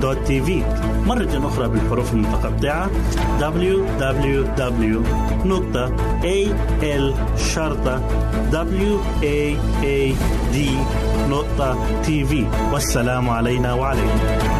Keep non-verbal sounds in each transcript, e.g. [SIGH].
www.al-waad.tv مرة أخرى بالحروف المتقطعة. Www www.al-waad.tv والسلام علينا وعليكم.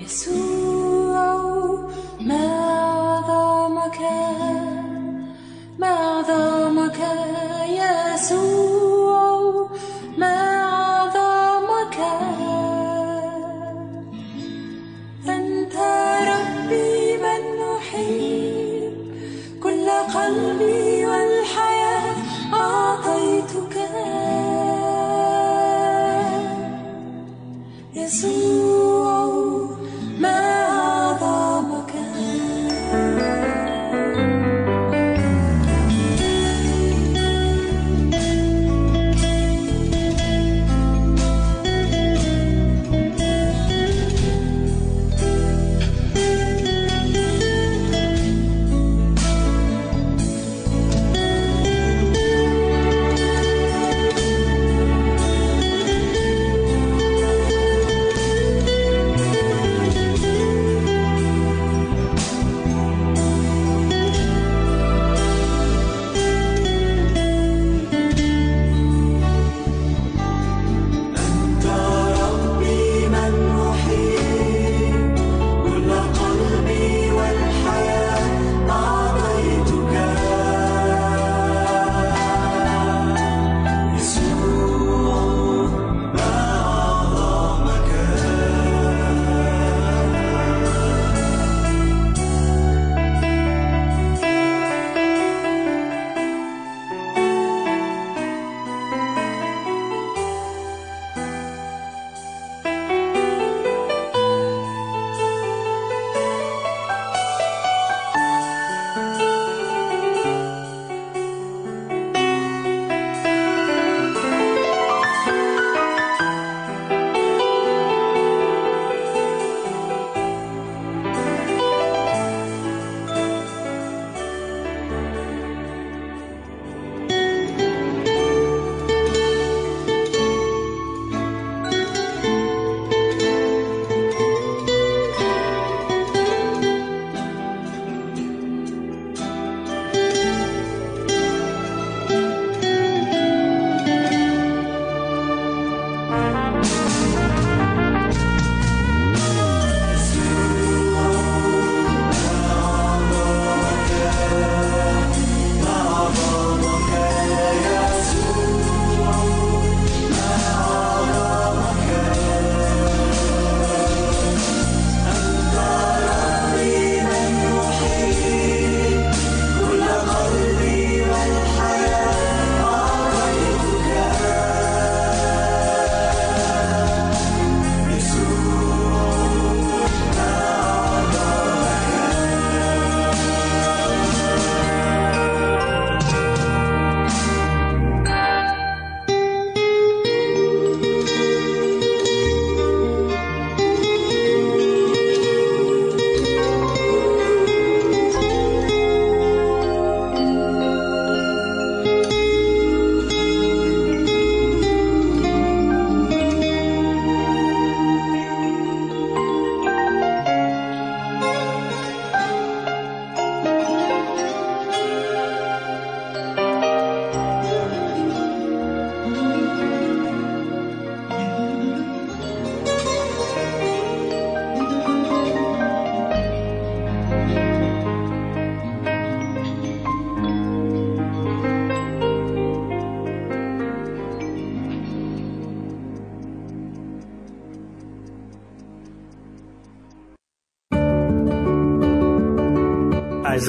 Yesu, oh, me adamaket.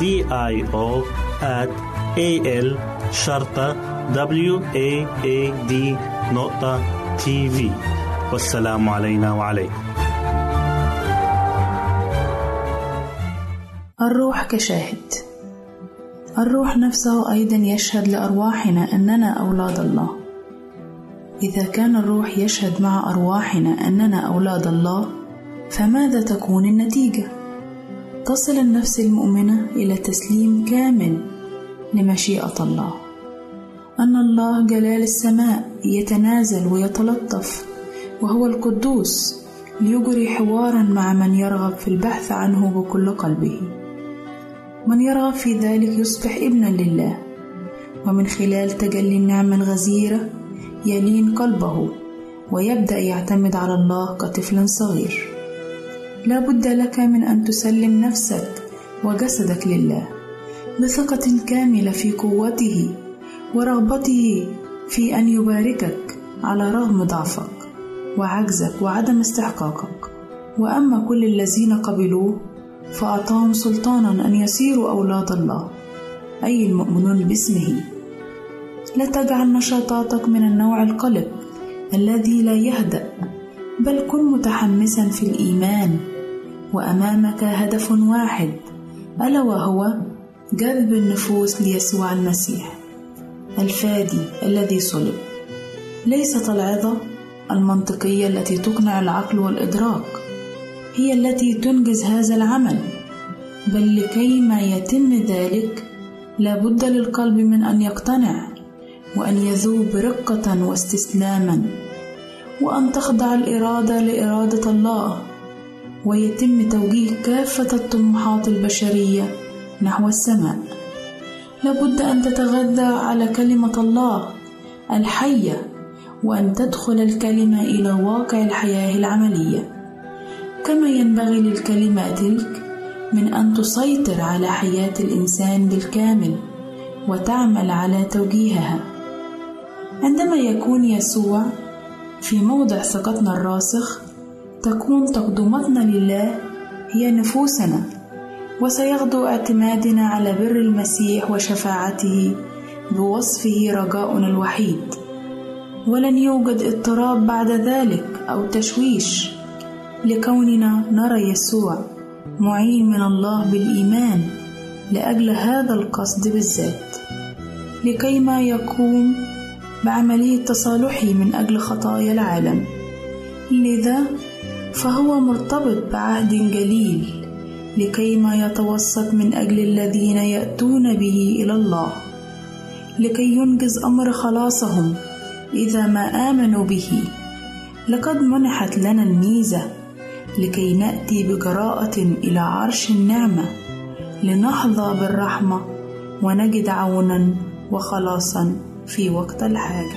D I O at A L شرطة W A A D نقطة تي في والسلام علينا وعليكم. الروح كشاهد. الروح نفسه أيضا يشهد لأرواحنا أننا أولاد الله. إذا كان الروح يشهد مع أرواحنا أننا أولاد الله فماذا تكون النتيجة؟ تصل النفس المؤمنة إلى تسليم كامل لمشيئة الله. أن الله جلال السماء يتنازل ويتلطف وهو القدوس ليجري حوارا مع من يرغب في البحث عنه بكل قلبه. من يرغب في ذلك يصبح ابنا لله ومن خلال تجلي النعمة الغزيرة يلين قلبه ويبدأ يعتمد على الله كطفل صغير. لا بد لك من أن تسلم نفسك وجسدك لله بثقة كاملة في قوته ورغبته في أن يباركك على رغم ضعفك وعجزك وعدم استحقاقك. وأما كل الذين قبلوه فأعطاهم سلطانا أن يصيروا أولاد الله أي المؤمنون باسمه. لا تجعل نشاطاتك من النوع القلق الذي لا يهدأ. بل كن متحمسا في الإيمان. وأمامك هدف واحد ألا وهو جذب النفوس ليسوع المسيح الفادي الذي صلب. ليست العظة المنطقية التي تقنع العقل والإدراك هي التي تنجز هذا العمل. بل لكي ما يتم ذلك لابد للقلب من أن يقتنع وأن يذوب رقة واستسلاما. وأن تخضع الإرادة لإرادة الله ويتم توجيه كافة الطموحات البشرية نحو السماء. لابد أن تتغذى على كلمة الله الحية وأن تدخل الكلمة إلى واقع الحياة العملية. كما ينبغي للكلمة تلك من أن تسيطر على حياة الإنسان بالكامل وتعمل على توجيهها. عندما يكون يسوع في موضع ثقتنا الراسخ تكون تقدمتنا لله هي نفوسنا وسيغدو اعتمادنا على بر المسيح وشفاعته بوصفه رجاؤنا الوحيد. ولن يوجد اضطراب بعد ذلك أو تشويش لكوننا نرى يسوع معين من الله بالإيمان لأجل هذا القصد بالذات. لكيما يقوم بعملية تصالحه من أجل خطايا العالم. لذا فهو مرتبط بعهد جليل لكيما يتوسط من أجل الذين يأتون به إلى الله لكي ينجز أمر خلاصهم إذا ما آمنوا به. لقد منحت لنا الميزة لكي نأتي بجراءه إلى عرش النعمة لنحظى بالرحمة ونجد عونا وخلاصا. في وقت الحاجة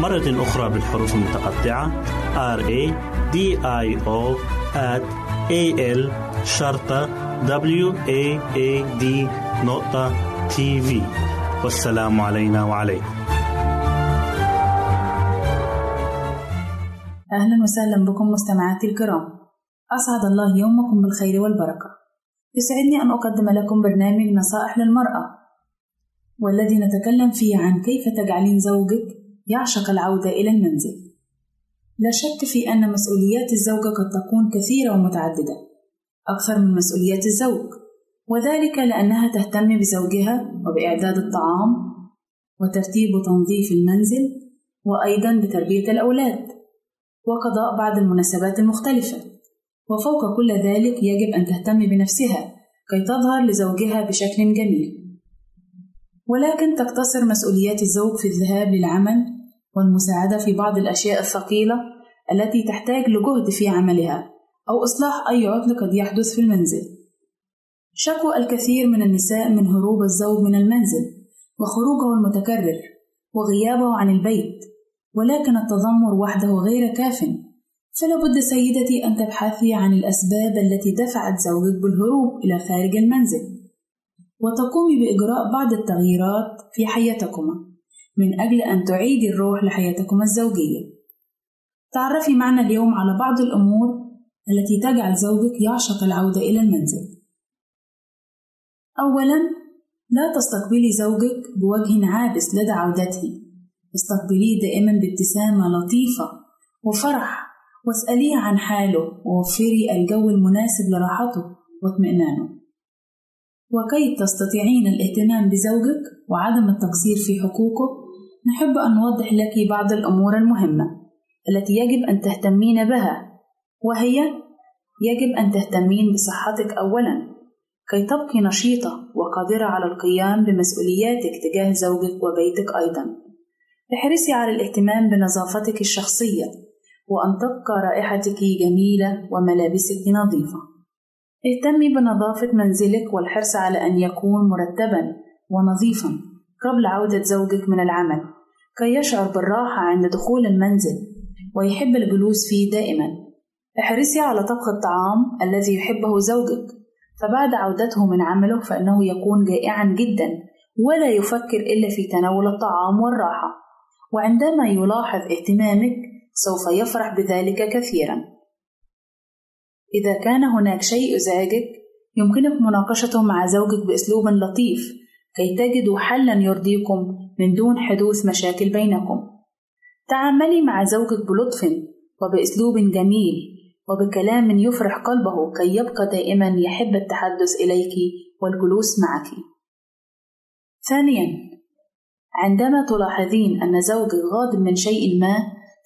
مرة أخرى بالحروف المتقطعة. R A D I O at A L شرطة W A A D نقطة تي في والسلام علينا وعليكم. أهلا وسهلا بكم مستمعاتي الكرام. أسعد الله يومكم بالخير والبركة. يسعدني أن أقدم لكم برنامج نصائح للمرأة. والذي نتكلم فيه عن كيف تجعلين زوجك يعشق العودة إلى المنزل. لا شك في أن مسؤوليات الزوجة قد تكون كثيرة ومتعددة أكثر من مسؤوليات الزوج وذلك لأنها تهتم بزوجها وبإعداد الطعام وترتيب وتنظيف المنزل وأيضا بتربية الأولاد وقضاء بعض المناسبات المختلفة. وفوق كل ذلك يجب أن تهتم بنفسها كي تظهر لزوجها بشكل جميل. ولكن تقتصر مسؤوليات الزوج في الذهاب للعمل والمساعدة في بعض الأشياء الثقيلة التي تحتاج لجهد في عملها أو إصلاح أي عطل قد يحدث في المنزل. شكوى الكثير من النساء من هروب الزوج من المنزل وخروجه المتكرر وغيابه عن البيت ولكن التذمر وحده غير كاف فلا بد سيدتي أن تبحثي عن الأسباب التي دفعت زوجك بالهروب إلى خارج المنزل وتقومي بإجراء بعض التغييرات في حياتكما من أجل أن تعيدي الروح لحياتكما الزوجية. تعرفي معنا اليوم على بعض الأمور التي تجعل زوجك يعشق العودة إلى المنزل. أولاً لا تستقبلي زوجك بوجه عابس لدى عودته. استقبليه دائما بابتسامة لطيفة وفرح. واسأليه عن حاله ووفري الجو المناسب لراحته واطمئنانه. وكي تستطيعين الاهتمام بزوجك وعدم التقصير في حقوقه نحب أن نوضح لك بعض الأمور المهمة التي يجب أن تهتمين بها وهي يجب أن تهتمين بصحتك أولا كي تبقي نشيطة وقادرة على القيام بمسؤولياتك تجاه زوجك وبيتك أيضا احرصي على الاهتمام بنظافتك الشخصية وأن تبقى رائحتك جميلة وملابسك نظيفة. اهتمي بنظافة منزلك والحرص على أن يكون مرتبًا ونظيفًا قبل عودة زوجك من العمل. كي يشعر بالراحة عند دخول المنزل ويحب الجلوس فيه دائمًا. احرصي على طبخ الطعام الذي يحبه زوجك. فبعد عودته من عمله فإنه يكون جائعًا جدًا ولا يفكر إلا في تناول الطعام والراحة. وعندما يلاحظ اهتمامك سوف يفرح بذلك كثيرا. إذا كان هناك شيء يزعجك يمكنك مناقشته مع زوجك بأسلوب لطيف كي تجدوا حلا يرضيكم من دون حدوث مشاكل بينكم. تعاملي مع زوجك بلطف وبأسلوب جميل وبكلام يفرح قلبه كي يبقى دائما يحب التحدث إليك والجلوس معك. ثانيا عندما تلاحظين أن زوجك غاضب من شيء ما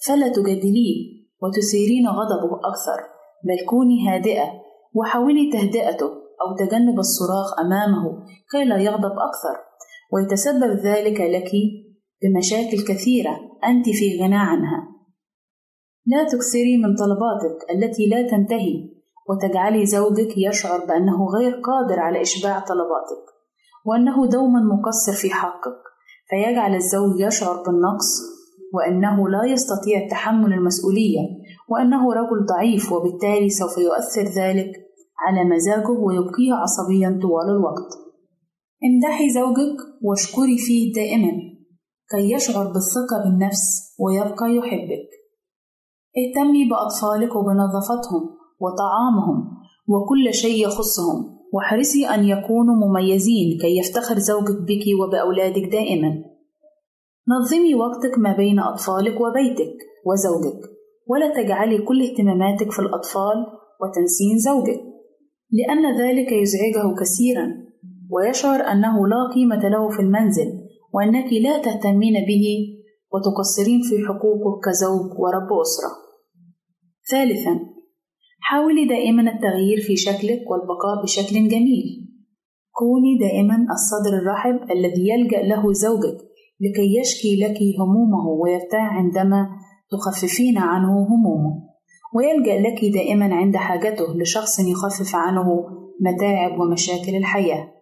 فلا تجادليه وتثيرين غضبه أكثر. بل كوني هادئة وحاولي تهدئته أو تجنب الصراخ أمامه كي لا يغضب أكثر. ويتسبب ذلك لك بمشاكل كثيرة أنت في غنى عنها. لا تكثري من طلباتك التي لا تنتهي وتجعلي زوجك يشعر بأنه غير قادر على إشباع طلباتك وأنه دوما مقصر في حقك. فيجعل الزوج يشعر بالنقص وأنه لا يستطيع تحمل المسؤولية. وأنه رجل ضعيف وبالتالي سوف يؤثر ذلك على مزاجه ويبقيه عصبيا طوال الوقت. امدحي زوجك واشكري فيه دائما كي يشعر بالثقة بالنفس ويبقى يحبك. اهتمي بأطفالك وبنظافتهم وطعامهم وكل شيء يخصهم واحرصي أن يكونوا مميزين كي يفتخر زوجك بك وبأولادك دائما. نظمي وقتك ما بين أطفالك وبيتك وزوجك. ولا تجعلي كل اهتماماتك في الأطفال وتنسين زوجك لأن ذلك يزعجه كثيرا ويشعر أنه لا قيمة له في المنزل وأنك لا تهتمين به وتقصرين في حقوقه كزوج ورب أسرة. ثالثا حاولي دائما التغيير في شكلك والبقاء بشكل جميل كوني دائما الصدر الرحب الذي يلجأ له زوجك لكي يشكي لك همومه ويرتاح عندما تخففين عنه همومه. ويلجأ لك دائما عند حاجته لشخص يخفف عنه متاعب ومشاكل الحياة.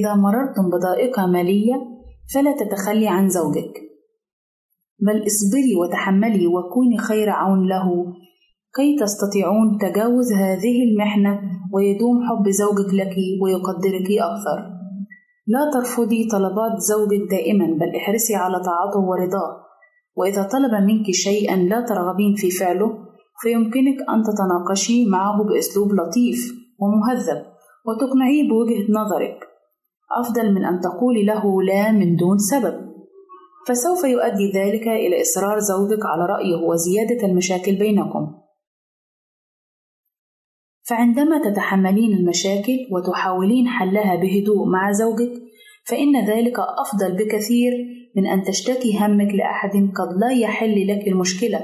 إذا مررتم بضائقة مالية فلا تتخلي عن زوجك. بل اصبري وتحملي وكوني خير عون له كي تستطيعون تجاوز هذه المحنة ويدوم حب زوجك لك ويقدرك أكثر. لا ترفضي طلبات زوجك دائما بل احرصي على طاعته ورضاه. وإذا طلب منك شيئا لا ترغبين في فعله فيمكنك أن تتناقشي معه بأسلوب لطيف ومهذب وتقنعيه بوجهة نظرك. أفضل من أن تقولي له لا من دون سبب. فسوف يؤدي ذلك إلى إصرار زوجك على رأيه وزيادة المشاكل بينكم. فعندما تتحملين المشاكل وتحاولين حلها بهدوء مع زوجك فإن ذلك أفضل بكثير من أن تشتكي همك لأحد قد لا يحل لك المشكلة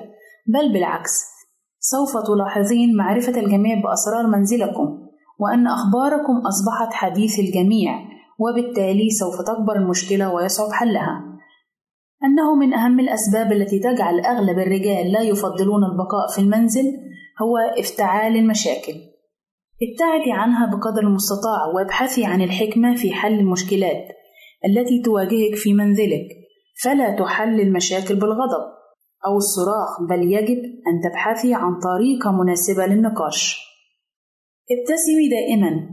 بل بالعكس سوف تلاحظين معرفة الجميع بأسرار منزلكم وأن أخباركم أصبحت حديث الجميع وبالتالي سوف تكبر المشكلة ويصعب حلها. أنه من أهم الأسباب التي تجعل أغلب الرجال لا يفضلون البقاء في المنزل هو افتعال المشاكل. ابتعدي عنها بقدر المستطاع وابحثي عن الحكمة في حل المشكلات التي تواجهك في منزلك. فلا تحل المشاكل بالغضب أو الصراخ بل يجب أن تبحثي عن طريقة مناسبة للنقاش. ابتسمي دائما.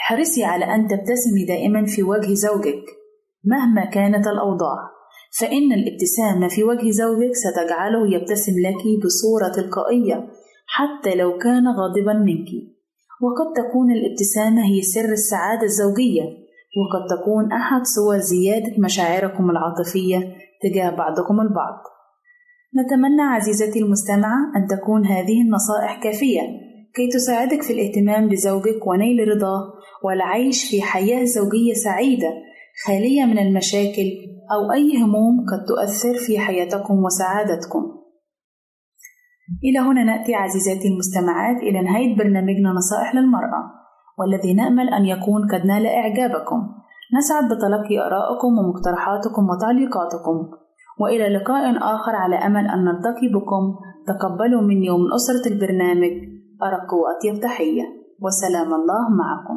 احرصي على أن تبتسمي دائما في وجه زوجك مهما كانت الأوضاع فإن الابتسامة في وجه زوجك ستجعله يبتسم لك بصورة تلقائية حتى لو كان غاضبا منك. وقد تكون الابتسامة هي سر السعادة الزوجية. وقد تكون أحد صور زيادة مشاعركم العاطفية تجاه بعضكم البعض. نتمنى عزيزتي المستمعة أن تكون هذه النصائح كافية كي تساعدك في الاهتمام بزوجك ونيل رضاه والعيش في حياة زوجية سعيدة خالية من المشاكل أو أي هموم قد تؤثر في حياتكم وسعادتكم. إلى هنا نأتي عزيزاتي المستمعات إلى نهاية برنامجنا نصائح للمرأة. والذي نأمل أن يكون قد نال إعجابكم. نسعد بتلقي آرائكم ومقترحاتكم وتعليقاتكم. وإلى لقاء آخر على أمل أن نلتقي بكم. تقبلوا مني ومن أسرة البرنامج. أرق وأطيب تحية. وسلام الله معكم.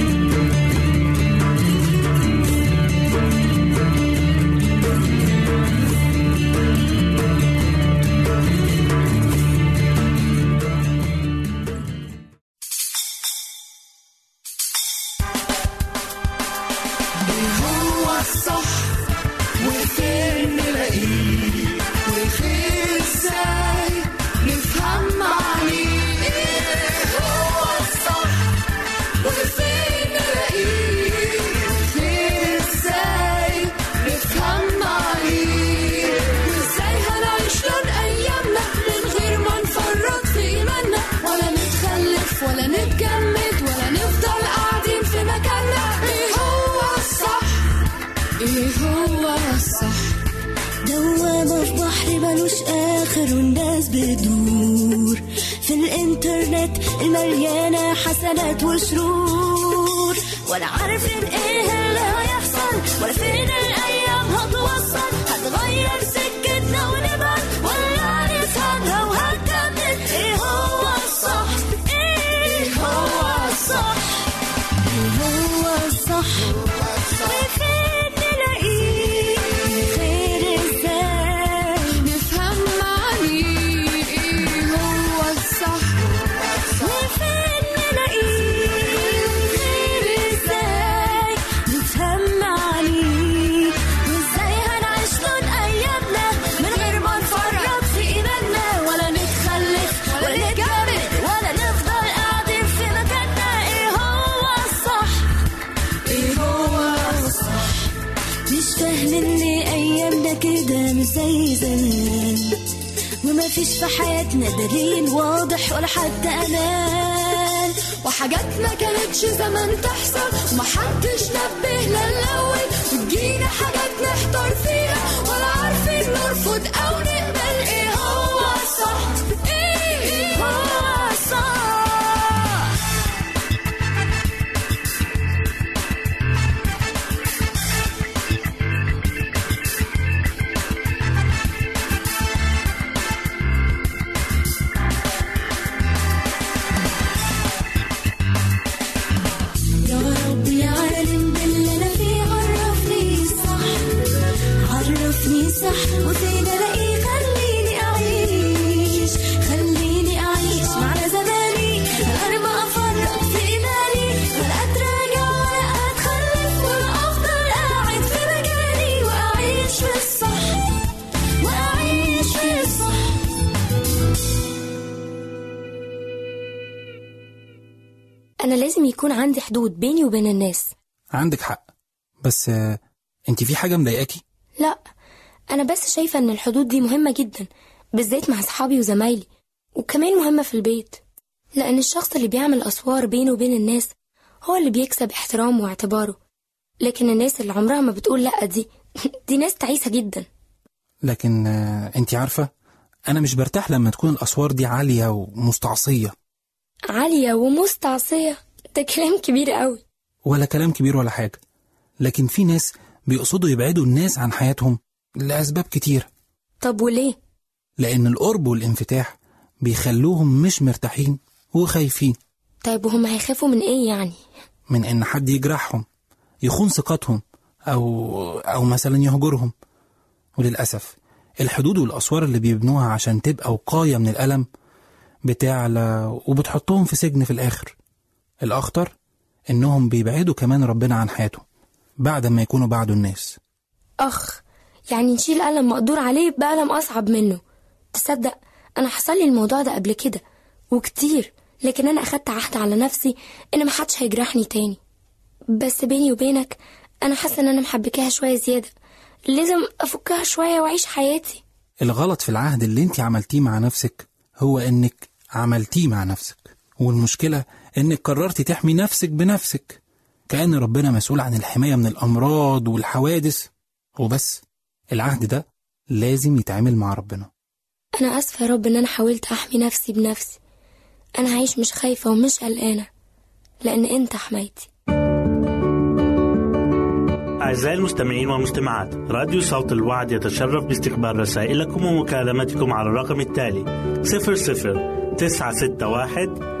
بتدور في الإنترنت المليانة حسنات وشرور ولا عارفين إيه اللي هيحصل ولا فين الأيام. في حياتنا دليل واضح ولا حتى أمان. وحاجات ما كانتش زمان تحصل ومحدش نبه للأول. وتجينا حاجات عندي حدود بيني وبين الناس. عندك حق. بس آه، انت في حاجة مضايقاكي؟ لا أنا بس شايفة إن الحدود دي مهمة جدا بالذات مع أصحابي وزمايلي وكمان مهمة في البيت. لأن الشخص اللي بيعمل أسوار بينه وبين الناس هو اللي بيكسب احترامه واعتباره. لكن الناس اللي عمرها ما بتقول لأ دي [LAUGHS] دي ناس تعيسة جدا. لكن آه، انت عارفة أنا مش برتاح لما تكون الأسوار دي عالية ومستعصية. عالية ومستعصية. ده كلام كبير قوي. ولا كلام كبير ولا حاجة. لكن في ناس بيقصدوا يبعدوا الناس عن حياتهم لأسباب كتير. طب وليه؟ لأن القرب والانفتاح بيخلوهم مش مرتاحين وخايفين. طيب وهم هيخافوا من إيه يعني؟ من إن حد يجرحهم يخون ثقتهم أو أو مثلا يهجرهم. وللأسف الحدود والأسوار اللي بيبنوها عشان تبقى وقاية من الألم بتعلى وبتحطهم في سجن في الآخر. الأخطر إنهم بيبعدوا كمان ربنا عن حياتهم بعد ما يكونوا بعدوا الناس. أخ يعني نشيل ألم مقدور عليه بألم أصعب منه. تصدق أنا حصل لي الموضوع ده قبل كده وكتير لكن أنا أخدت عهد على نفسي إن محدش هيجرحني تاني. بس بيني وبينك أنا حاسة إن أنا محبكاها شوية زيادة. لازم أفكها شوية وأعيش حياتي. الغلط في العهد اللي انت عملتيه مع نفسك هو إنك عملتيه مع نفسك. والمشكلة إنك قررتي تحمي نفسك بنفسك. كأن ربنا مسؤول عن الحماية من الأمراض والحوادث. وبس العهد ده لازم يتعامل مع ربنا. أنا آسفة يا رب إن أنا حاولت أحمي نفسي بنفسي. أنا هعيش مش خايفة ومش قلقانة لأن أنت حمايتي. أعزائي المستمعين والمستمعات راديو صوت الوعد يتشرف باستقبال رسائلكم ومكالمتكم على الرقم التالي 00 961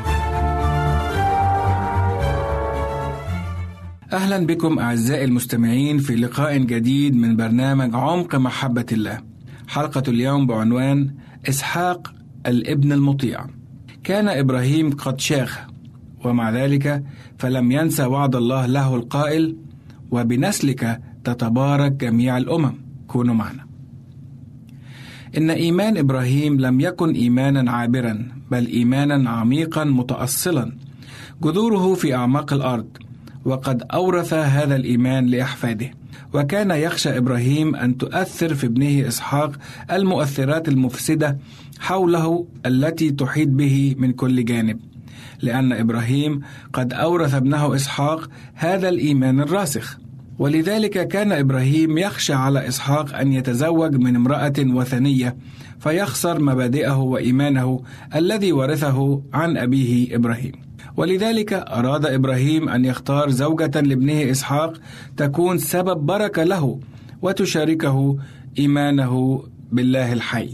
أهلا بكم أعزائي المستمعين في لقاء جديد من برنامج عمق محبة الله. حلقة اليوم بعنوان إسحاق الابن المطيع. كان إبراهيم قد شاخ ومع ذلك فلم ينسى وعد الله له القائل وبنسلك تتبارك جميع الأمم. كونوا معنا. إن إيمان إبراهيم لم يكن إيمانا عابرا بل إيمانا عميقا متأصلا. جذوره في أعماق الأرض. وقد أورث هذا الإيمان لأحفاده. وكان يخشى إبراهيم أن تؤثر في ابنه إسحاق المؤثرات المفسدة حوله التي تحيط به من كل جانب لأن إبراهيم قد أورث ابنه إسحاق هذا الإيمان الراسخ. ولذلك كان إبراهيم يخشى على إسحاق أن يتزوج من امرأة وثنية فيخسر مبادئه وإيمانه الذي ورثه عن أبيه إبراهيم. ولذلك أراد إبراهيم أن يختار زوجة لابنه إسحاق تكون سبب بركة له وتشاركه إيمانه بالله الحي.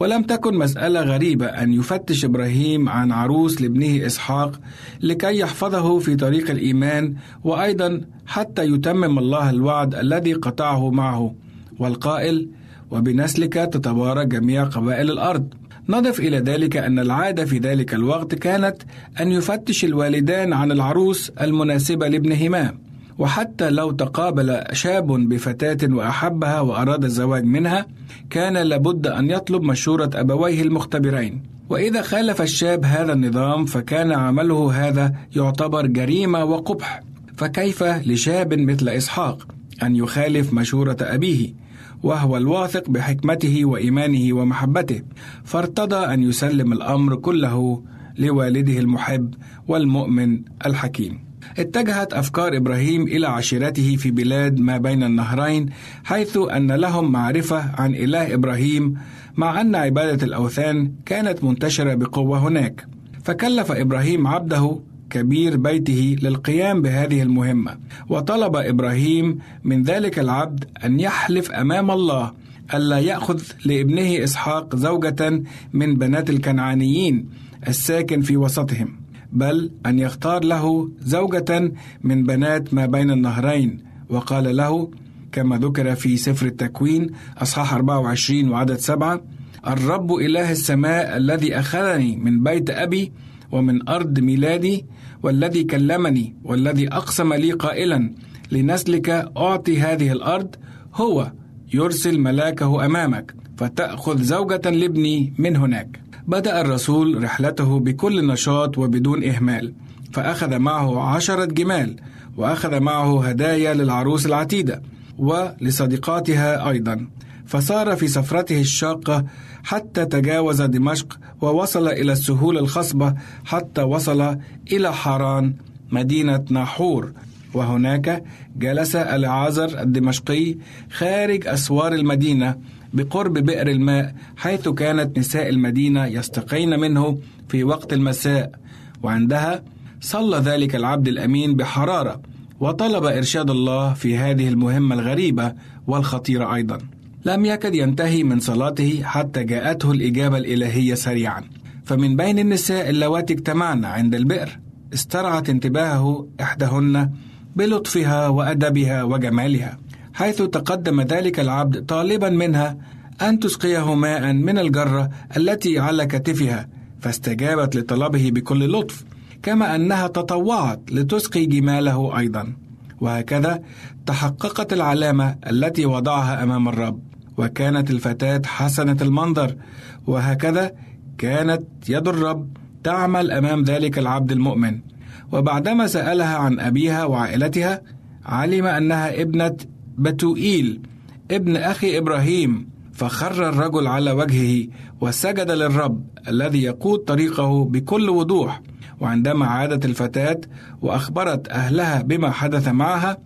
ولم تكن مسألة غريبة أن يفتش إبراهيم عن عروس لابنه إسحاق لكي يحفظه في طريق الإيمان وأيضا حتى يتمم الله الوعد الذي قطعه معه والقائل وبنسلك تتبارك جميع قبائل الأرض. نضف إلى ذلك أن العادة في ذلك الوقت كانت أن يفتش الوالدان عن العروس المناسبة لابنهما وحتى لو تقابل شاب بفتاة وأحبها وأراد الزواج منها كان لابد أن يطلب مشورة أبويه المختبرين. وإذا خالف الشاب هذا النظام فكان عمله هذا يعتبر جريمة وقبح. فكيف لشاب مثل إسحاق أن يخالف مشورة أبيه؟ وهو الواثق بحكمته وإيمانه ومحبته فارتضى أن يسلم الأمر كله لوالده المحب والمؤمن الحكيم. اتجهت أفكار إبراهيم إلى عشيرته في بلاد ما بين النهرين حيث أن لهم معرفة عن إله إبراهيم مع أن عبادة الأوثان كانت منتشرة بقوة هناك. فكلف إبراهيم عبده كبير بيته للقيام بهذه المهمة. وطلب إبراهيم من ذلك العبد أن يحلف أمام الله ألا يأخذ لابنه إسحاق زوجة من بنات الكنعانيين الساكن في وسطهم بل أن يختار له زوجة من بنات ما بين النهرين. وقال له كما ذكر في سفر التكوين أصحاح 24 وعدد سبعة الرب إله السماء الذي أخذني من بيت أبي ومن أرض ميلادي والذي كلمني والذي أقسم لي قائلا لنسلك أعطي هذه الأرض هو يرسل ملاكه أمامك فتأخذ زوجة لابني من هناك. بدأ الرسول رحلته بكل نشاط وبدون إهمال فأخذ معه عشرة جمال وأخذ معه هدايا للعروس العتيدة ولصديقاتها أيضا. فسار في سفرته الشاقة حتى تجاوز دمشق ووصل إلى السهول الخصبة حتى وصل إلى حران مدينة ناحور. وهناك جلس العازر الدمشقي خارج أسوار المدينة بقرب بئر الماء حيث كانت نساء المدينة يستقين منه في وقت المساء. وعندها صلى ذلك العبد الأمين بحرارة وطلب إرشاد الله في هذه المهمة الغريبة والخطيرة أيضا. لم يكد ينتهي من صلاته حتى جاءته الإجابة الإلهية سريعا. فمن بين النساء اللواتي اجتمعن عند البئر. استرعت انتباهه إحداهن بلطفها وأدبها وجمالها حيث تقدم ذلك العبد طالبا منها أن تسقيه ماء من الجرة التي على كتفها فاستجابت لطلبه بكل لطف كما أنها تطوعت لتسقي جماله أيضا. وهكذا تحققت العلامة التي وضعها أمام الرب. وكانت الفتاة حسنة المنظر وهكذا كانت يد الرب تعمل أمام ذلك العبد المؤمن. وبعدما سألها عن أبيها وعائلتها علم أنها ابنة بتوئيل ابن أخي إبراهيم. فخر الرجل على وجهه وسجد للرب الذي يقود طريقه بكل وضوح. وعندما عادت الفتاة وأخبرت أهلها بما حدث معها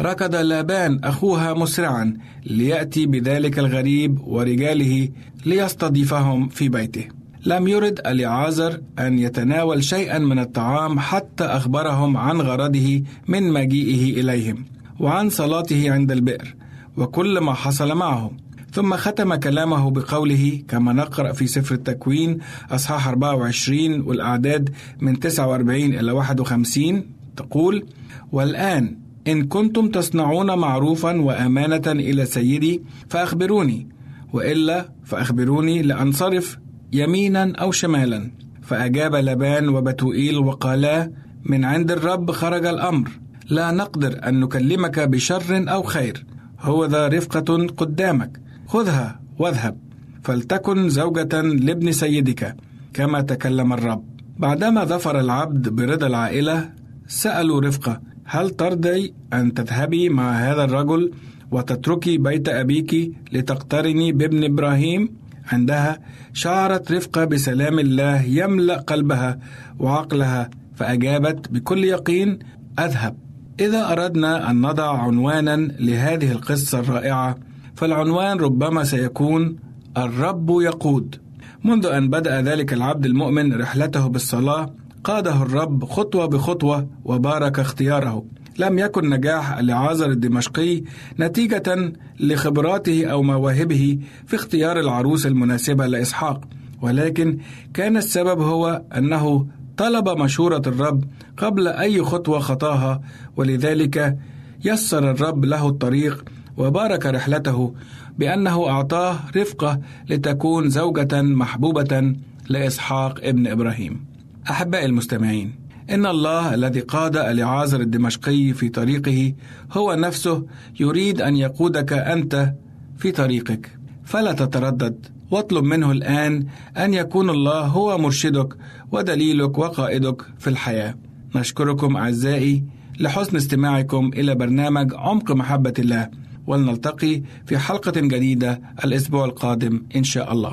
ركض لابان أخوها مسرعا ليأتي بذلك الغريب ورجاله ليستضيفهم في بيته. لم يرد اليعازر أن يتناول شيئا من الطعام حتى أخبرهم عن غرضه من مجيئه إليهم وعن صلاته عند البئر وكل ما حصل معه. ثم ختم كلامه بقوله كما نقرأ في سفر التكوين أصحاح 24 والأعداد من 49 إلى 51 تقول والآن إن كنتم تصنعون معروفا وأمانة إلى سيدي فأخبروني. وإلا فأخبروني لأنصرف يمينا أو شمالا. فأجاب لبان وبتوئيل وقالا من عند الرب خرج الأمر. لا نقدر أن نكلمك بشر أو خير. هو ذا رفقة قدامك. خذها واذهب. فلتكن زوجة لابن سيدك. كما تكلم الرب. بعدما ظفر العبد برضا العائلة سألوا رفقة هل ترضي أن تذهبي مع هذا الرجل وتتركي بيت أبيك لتقترني بابن إبراهيم؟ عندها شعرت رفقة بسلام الله يملأ قلبها وعقلها فأجابت بكل يقين أذهب إذا أردنا أن نضع عنوانا لهذه القصة الرائعة فالعنوان ربما سيكون الرب يقود منذ أن بدأ ذلك العبد المؤمن رحلته بالصلاة قاده الرب خطوة بخطوة وبارك اختياره لم يكن نجاح لعازر الدمشقي نتيجة لخبراته أو مواهبه في اختيار العروس المناسبة لإسحاق ولكن كان السبب هو أنه طلب مشورة الرب قبل أي خطوة خطاها ولذلك يسر الرب له الطريق وبارك رحلته بأنه أعطاه رفقة لتكون زوجة محبوبة لإسحاق ابن إبراهيم. أحبائي المستمعين، إن الله الذي قاد اليعازر الدمشقي في طريقه هو نفسه يريد أن يقودك أنت في طريقك، فلا تتردد واطلب منه الآن أن يكون الله هو مرشدك ودليلك وقائدك في الحياة. نشكركم أعزائي لحسن استماعكم إلى برنامج عمق محبة الله ولنلتقي في حلقة جديدة الأسبوع القادم إن شاء الله.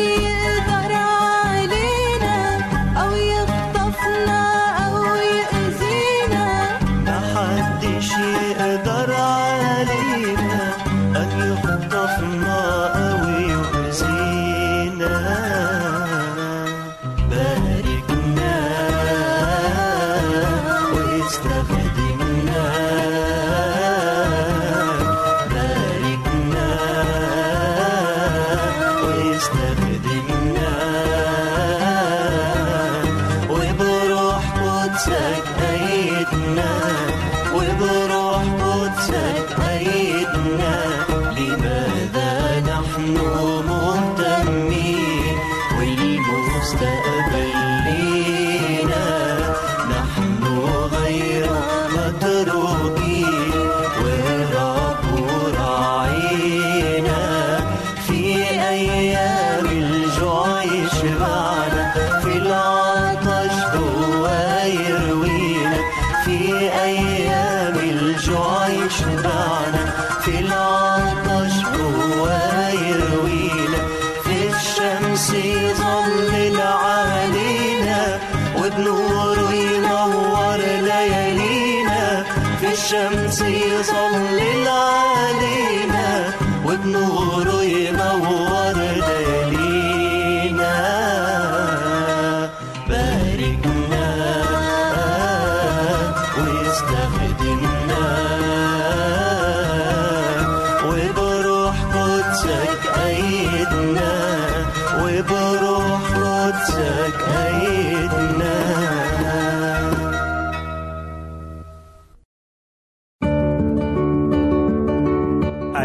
see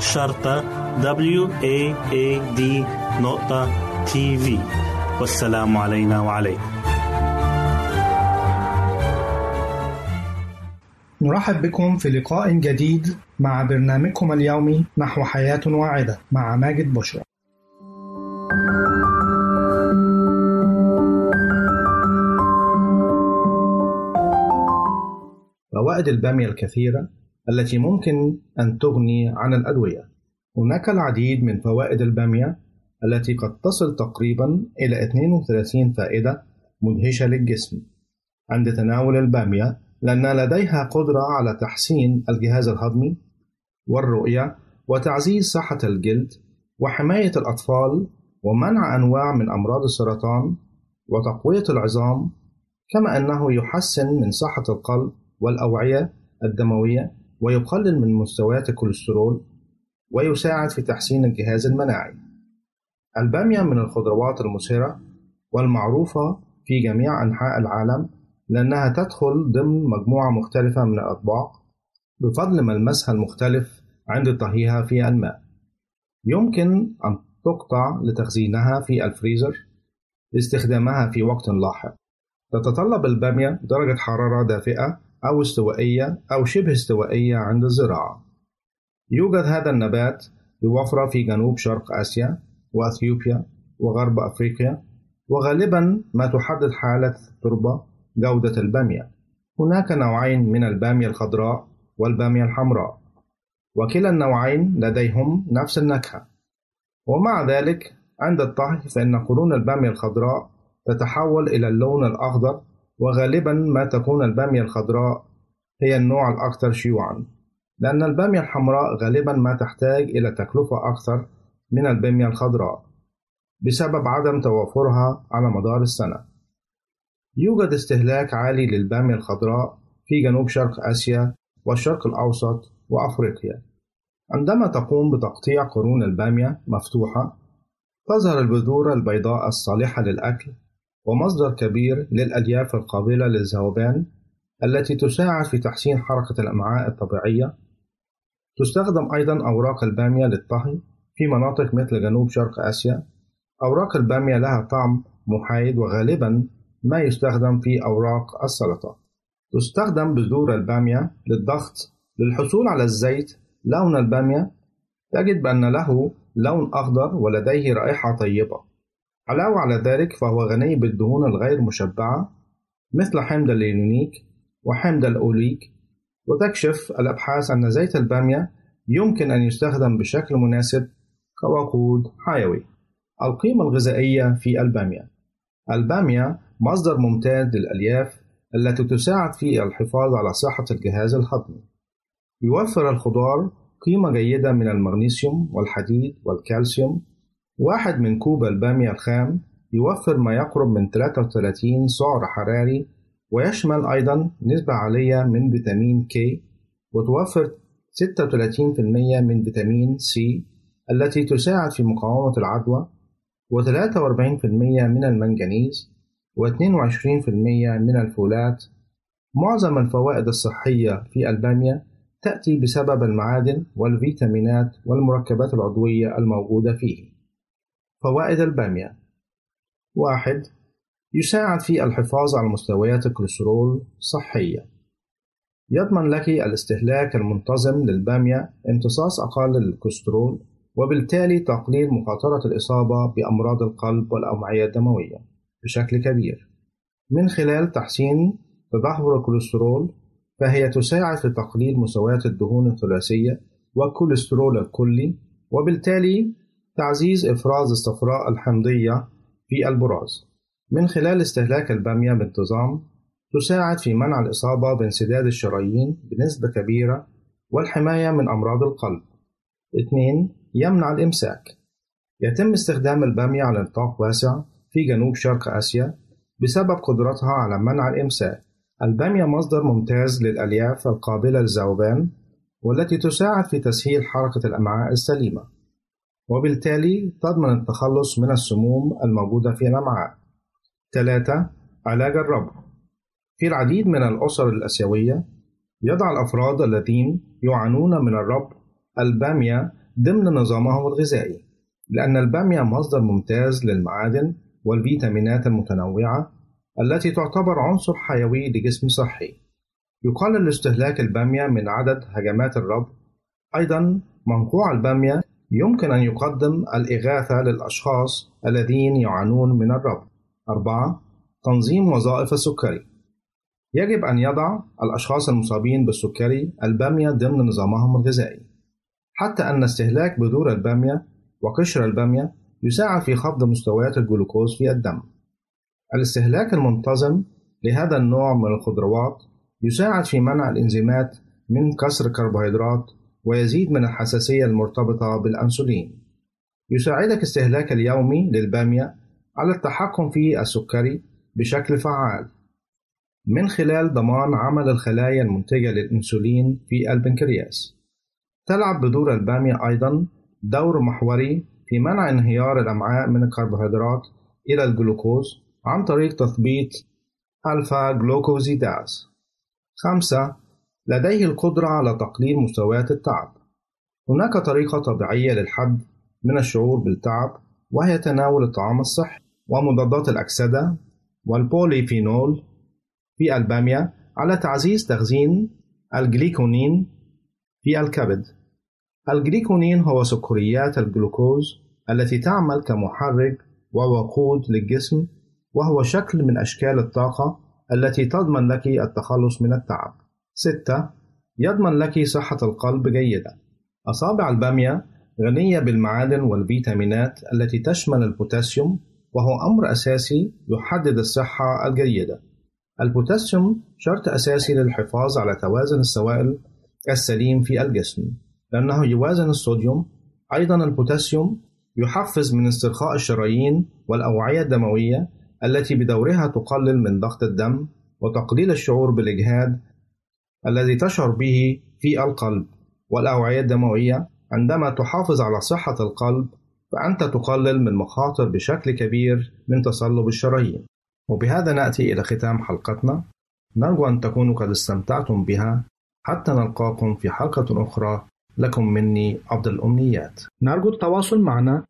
شرطة W A A D نقطة تي في والسلام علينا وعليكم نرحب بكم في لقاء جديد مع برنامجكم اليومي نحو حياة واعدة مع ماجد بشرى. فوائد البامية الكثيرة التي ممكن أن تغني عن الأدوية. هناك العديد من فوائد البامية التي قد تصل تقريبا إلى 32 فائدة مدهشة للجسم عند تناول البامية لأن لديها قدرة على تحسين الجهاز الهضمي والرؤية وتعزيز صحة الجلد وحماية الأطفال ومنع أنواع من أمراض السرطان وتقوية العظام كما أنه يحسن من صحة القلب والأوعية الدموية ويقلل من مستويات الكوليسترول ويساعد في تحسين الجهاز المناعي. البامية من الخضروات المثيرة والمعروفة في جميع أنحاء العالم لأنها تدخل ضمن مجموعة مختلفة من الأطباق بفضل ملمسها المختلف عند طهيها في الماء. يمكن أن تقطع لتخزينها في الفريزر لاستخدامها في وقت لاحق تتطلب البامية درجة حرارة دافئة أو استوائية أو شبه استوائية عند الزراعة. يوجد هذا النبات بوفرة في جنوب شرق آسيا وأثيوبيا وغرب أفريقيا وغالبا ما تحدد حالة التربة جودة البامية. هناك نوعين من البامية الخضراء والبامية الحمراء وكلا النوعين لديهم نفس النكهة. ومع ذلك عند الطهي فإن قرون البامية الخضراء تتحول إلى اللون الأخضر وغالبا ما تكون البامية الخضراء هي النوع الأكثر شيوعا لأن البامية الحمراء غالبا ما تحتاج إلى تكلفة أكثر من البامية الخضراء بسبب عدم توافرها على مدار السنة. يوجد استهلاك عالي للبامية الخضراء في جنوب شرق آسيا والشرق الأوسط وأفريقيا. عندما تقوم بتقطيع قرون البامية مفتوحة تظهر البذور البيضاء الصالحة للأكل ومصدر كبير للألياف القابلة للذوبان التي تساعد في تحسين حركة الأمعاء الطبيعية. تستخدم أيضا أوراق البامية للطهي في مناطق مثل جنوب شرق آسيا. أوراق البامية لها طعم محايد وغالبا ما يستخدم في أوراق السلطة. تستخدم بذور البامية للضغط للحصول على الزيت. لون البامية تجد بأن له لون أخضر ولديه رائحة طيبة. علاوة على ذلك فهو غني بالدهون الغير مشبعة مثل حمض اللينونيك وحمض الأوليك. وتكشف الأبحاث أن زيت البامية يمكن أن يستخدم بشكل مناسب كوقود حيوي. القيمة الغذائية في البامية. البامية مصدر ممتاز للألياف التي تساعد في الحفاظ على صحة الجهاز الهضمي. يوفر الخضار قيمة جيدة من المغنيسيوم والحديد والكالسيوم واحد من كوب البامية الخام يوفر ما يقرب من 33 سعر حراري ويشمل أيضا نسبة عالية من فيتامين كي وتوفر 36% من فيتامين سي التي تساعد في مقاومة العدوى و43% من المنجنيز و22% من الفولات. معظم الفوائد الصحية في البامية تأتي بسبب المعادن والفيتامينات والمركبات العضوية الموجودة فيه. فوائد البامية. واحد يساعد في الحفاظ على مستويات الكوليسترول صحية. يضمن لك الاستهلاك المنتظم للبامية امتصاص أقل للكوليسترول وبالتالي تقليل مخاطرة الإصابة بأمراض القلب والأوعية الدموية بشكل كبير. من خلال تحسين تدهور الكوليسترول فهي تساعد في تقليل مستويات الدهون الثلاثية والكوليسترول الكلي وبالتالي تعزيز إفراز الصفراء الحمضية في البراز من خلال استهلاك البامية بانتظام تساعد في منع الإصابة بانسداد الشرايين بنسبة كبيرة والحماية من أمراض القلب. 2. يمنع الإمساك. يتم استخدام البامية على نطاق واسع في جنوب شرق آسيا بسبب قدرتها على منع الإمساك. البامية مصدر ممتاز للألياف القابلة للذوبان والتي تساعد في تسهيل حركة الأمعاء السليمة. وبالتالي تضمن التخلص من السموم الموجودة في الأمعاء. 3. علاج الربو في العديد من الأسر الآسيوية يضع الأفراد الذين يعانون من الربو البامية ضمن نظامهم الغذائي لأن البامية مصدر ممتاز للمعادن والفيتامينات المتنوعة التي تعتبر عنصر حيوي لجسم صحي يقلل استهلاك البامية من عدد هجمات الربو أيضا منقوع البامية يمكن أن يقدم الإغاثة للأشخاص الذين يعانون من الربو أربعة تنظيم وظائف السكري. يجب أن يضع الأشخاص المصابين بالسكري البامية ضمن نظامهم الغذائي. حتى أن استهلاك بذور البامية وقشر البامية يساعد في خفض مستويات الجلوكوز في الدم. الاستهلاك المنتظم لهذا النوع من الخضروات يساعد في منع الإنزيمات من كسر الكربوهيدرات ويزيد من الحساسية المرتبطة بالأنسولين يساعدك استهلاك اليومي للبامية على التحكم في السكري بشكل فعال من خلال ضمان عمل الخلايا المنتجة للأنسولين في البنكرياس. تلعب بذور البامية أيضا دور محوري في منع انهيار الأمعاء من الكربوهيدرات إلى الجلوكوز عن طريق تثبيط ألفا جلوكوزيداز. خمسة لديه القدرة على تقليل مستويات التعب. هناك طريقة طبيعية للحد من الشعور بالتعب وهي تناول الطعام الصحي ومضادات الأكسدة والبوليفينول في البامية على تعزيز تخزين الجليكوجين في الكبد الجليكوجين هو سكريات الجلوكوز التي تعمل كمحرك ووقود للجسم وهو شكل من أشكال الطاقة التي تضمن لك التخلص من التعب. 6. يضمن لك صحة القلب جيدة. أصابع البامية غنية بالمعادن والفيتامينات التي تشمل البوتاسيوم وهو أمر أساسي يحدد الصحة الجيدة. البوتاسيوم شرط أساسي للحفاظ على توازن السوائل السليم في الجسم لأنه يوازن الصوديوم أيضا البوتاسيوم يحفز من استرخاء الشرايين والأوعية الدموية التي بدورها تقلل من ضغط الدم وتقليل الشعور بالإجهاد الذي تشعر به في القلب والأوعية الدموية عندما تحافظ على صحة القلب فأنت تقلل من مخاطر بشكل كبير من تصلب الشرايين. وبهذا نأتي إلى ختام حلقتنا. نرجو أن تكونوا قد استمتعتم بها. حتى نلقاكم في حلقة أخرى. لكم مني أفضل الأمنيات. نرجو التواصل معنا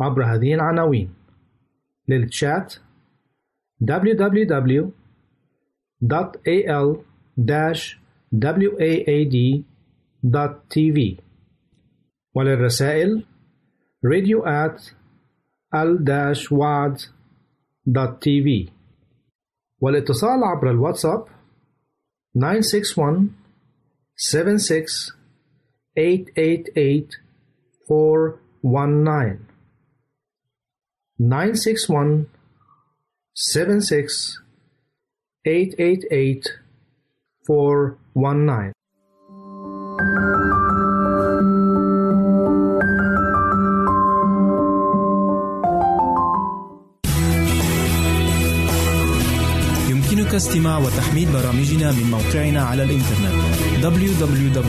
عبر هذه العناوين. للتشات www.al-waad.tv وللرسائل radio at al-waad.tv والاتصال عبر الواتساب 961 76 888 419 961 76 888 419 يمكنك استماع وتحميل برامجنا من موقعنا على الإنترنت www.awr.org